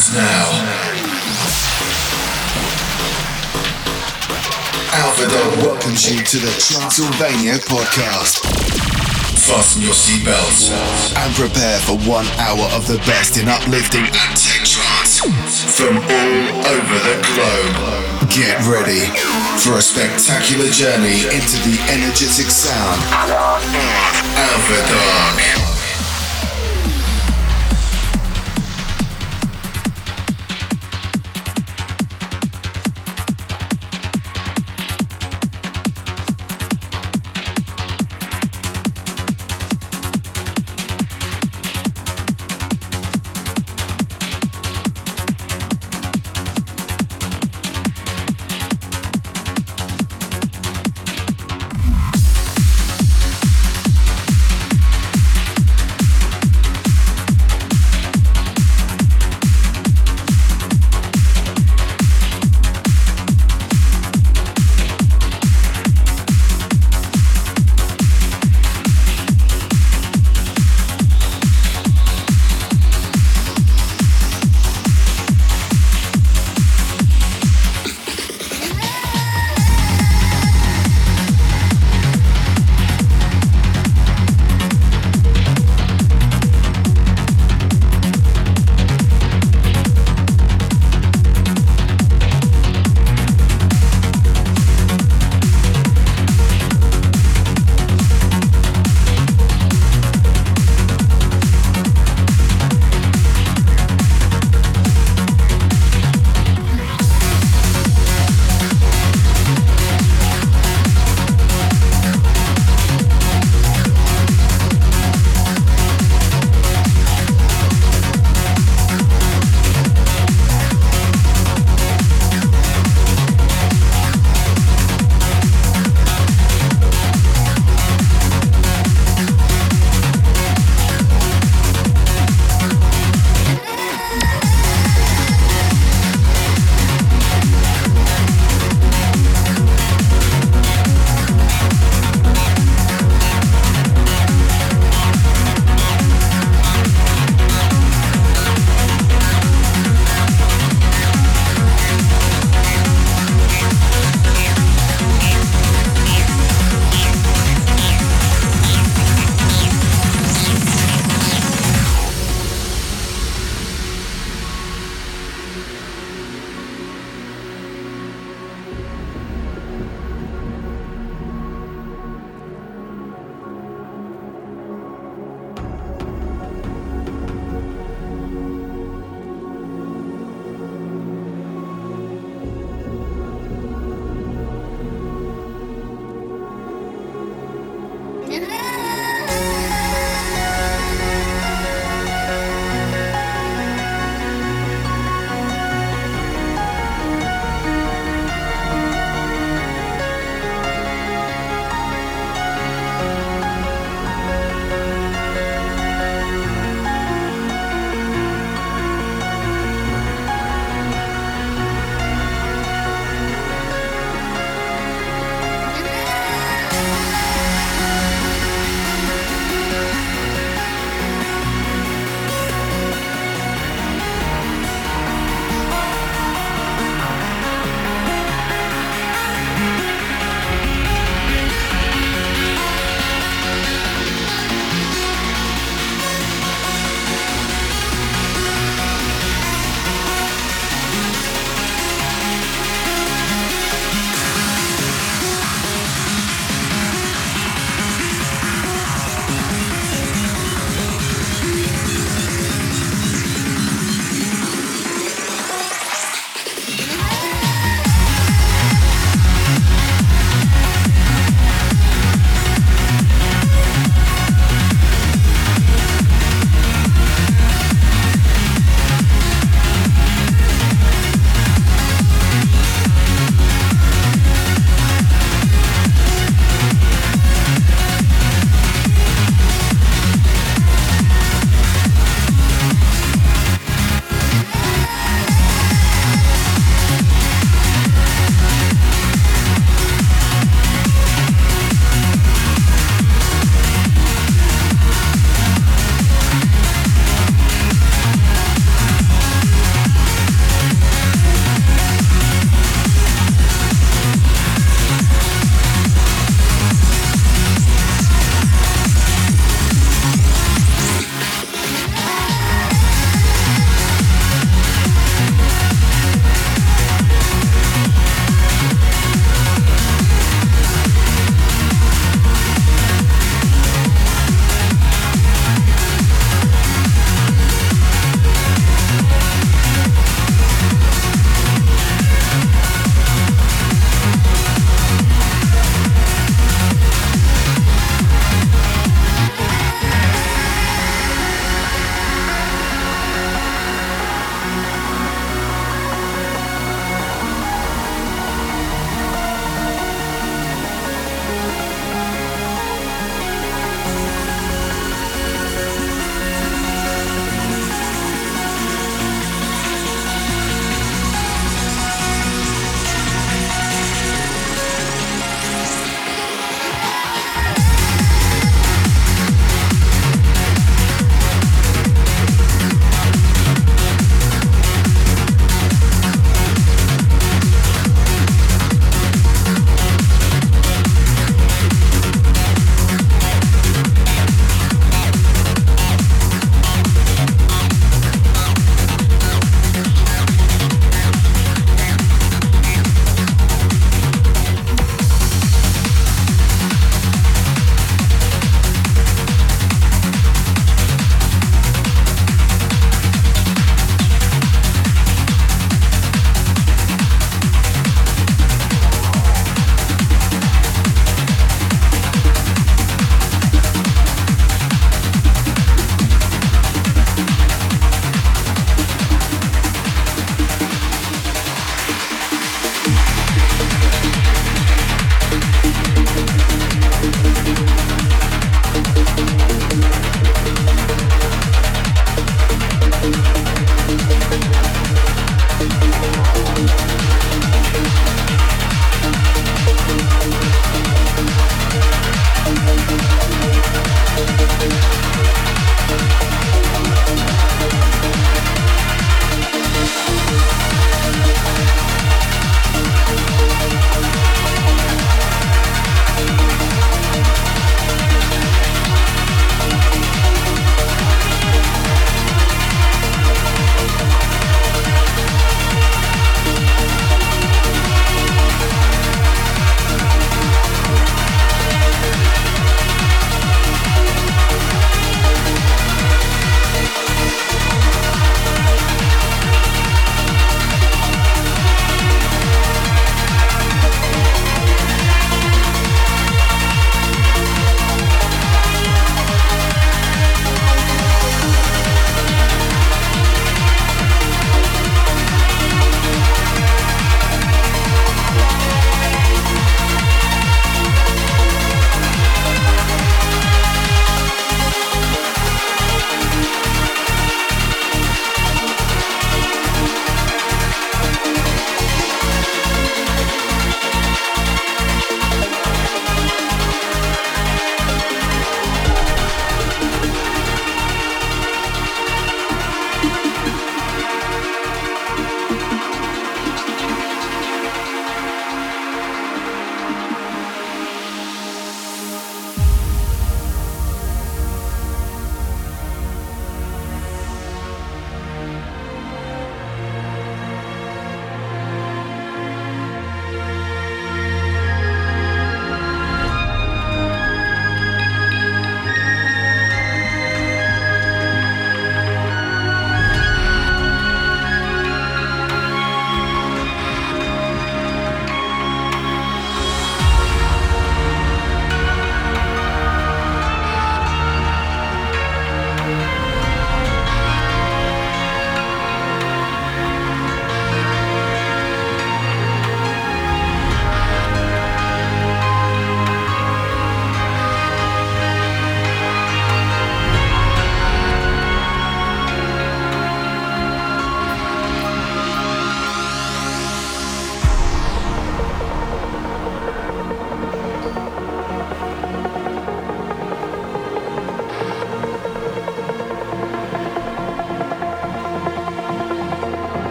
starts now. Alpha Dog welcomes you to the Transylvania podcast. Fasten your seatbelts and prepare for one hour of the best in uplifting and tech trance from all over the globe. Get ready for a spectacular journey into the energetic sound Alpha Dog.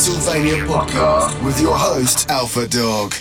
Transylvania podcast with your host, Alpha Dog.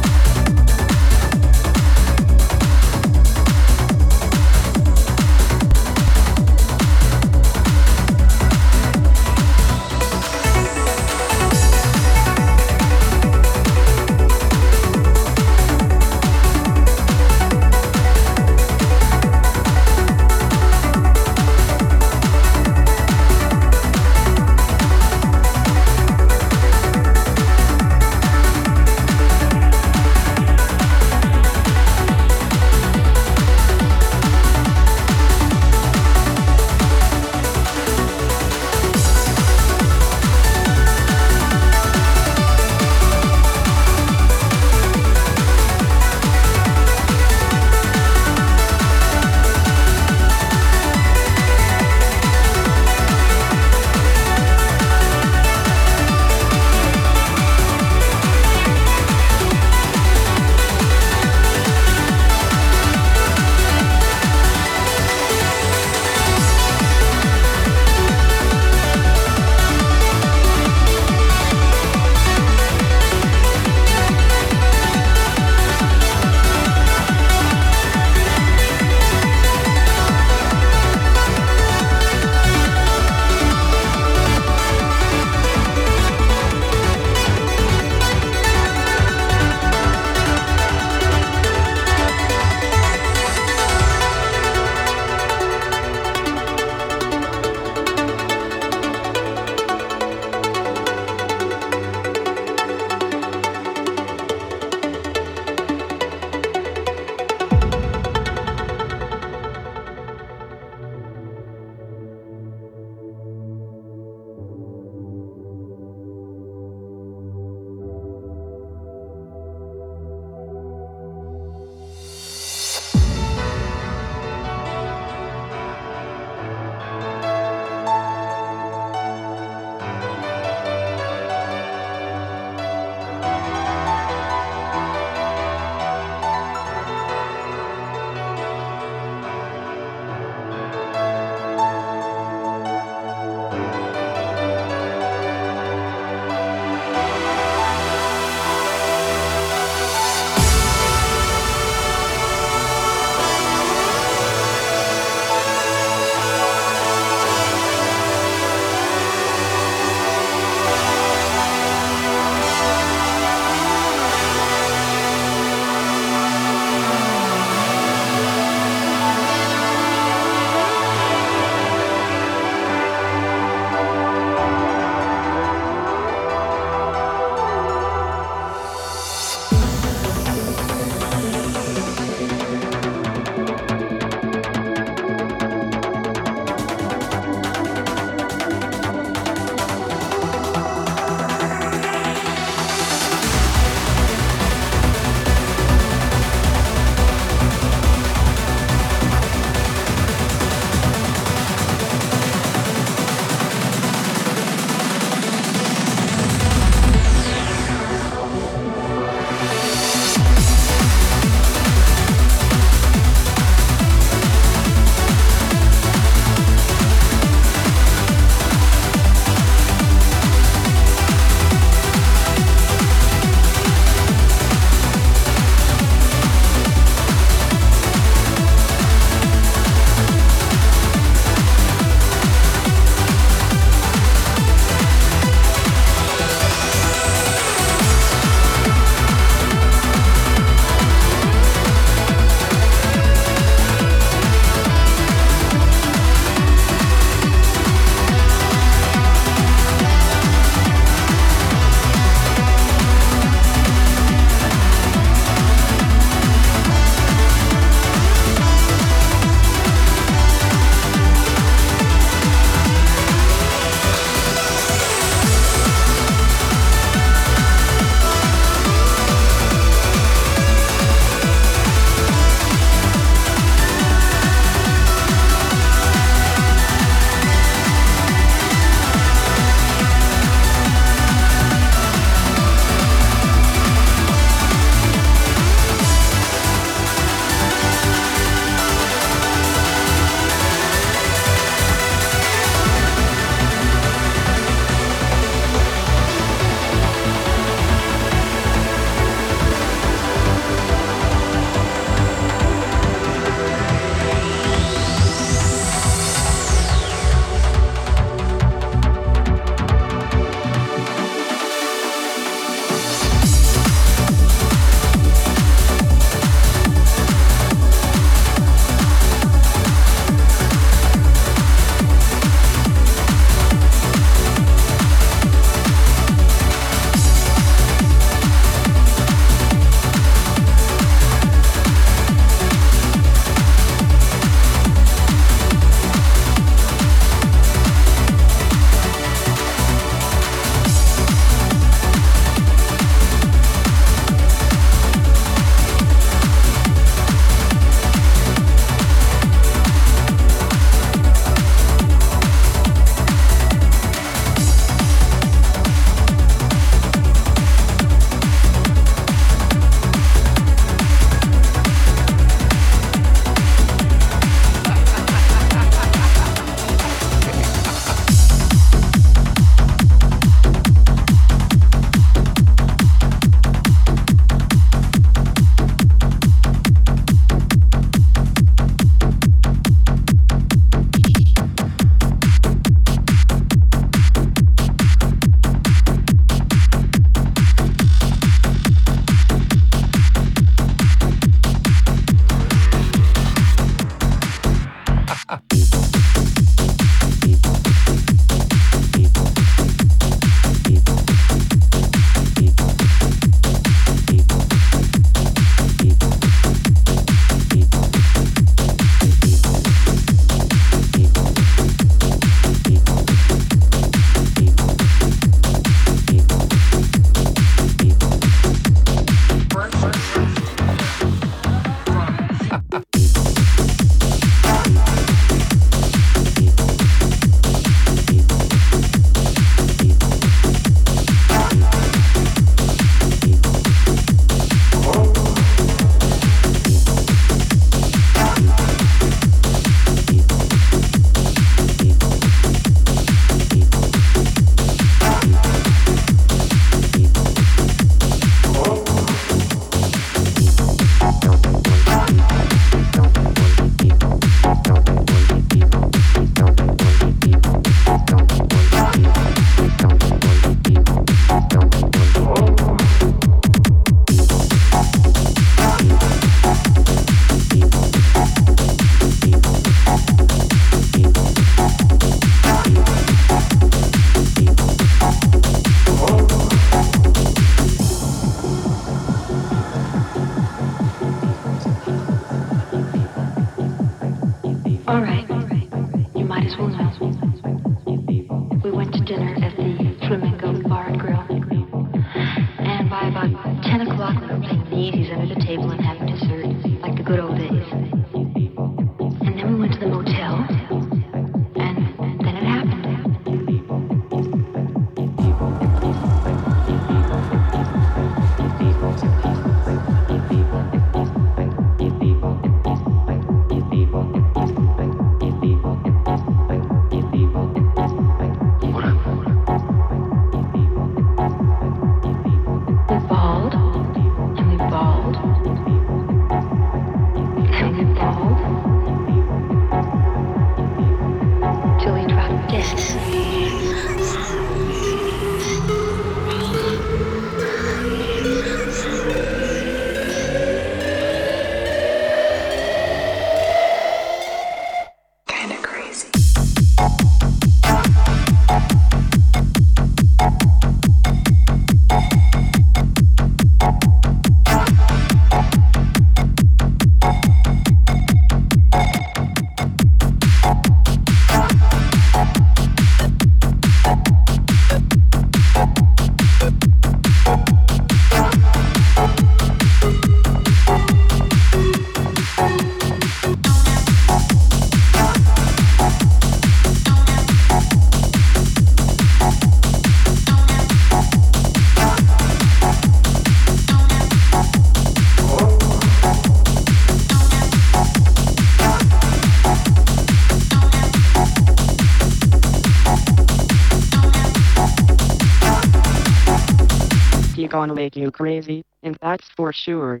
Make you crazy, and that's for sure.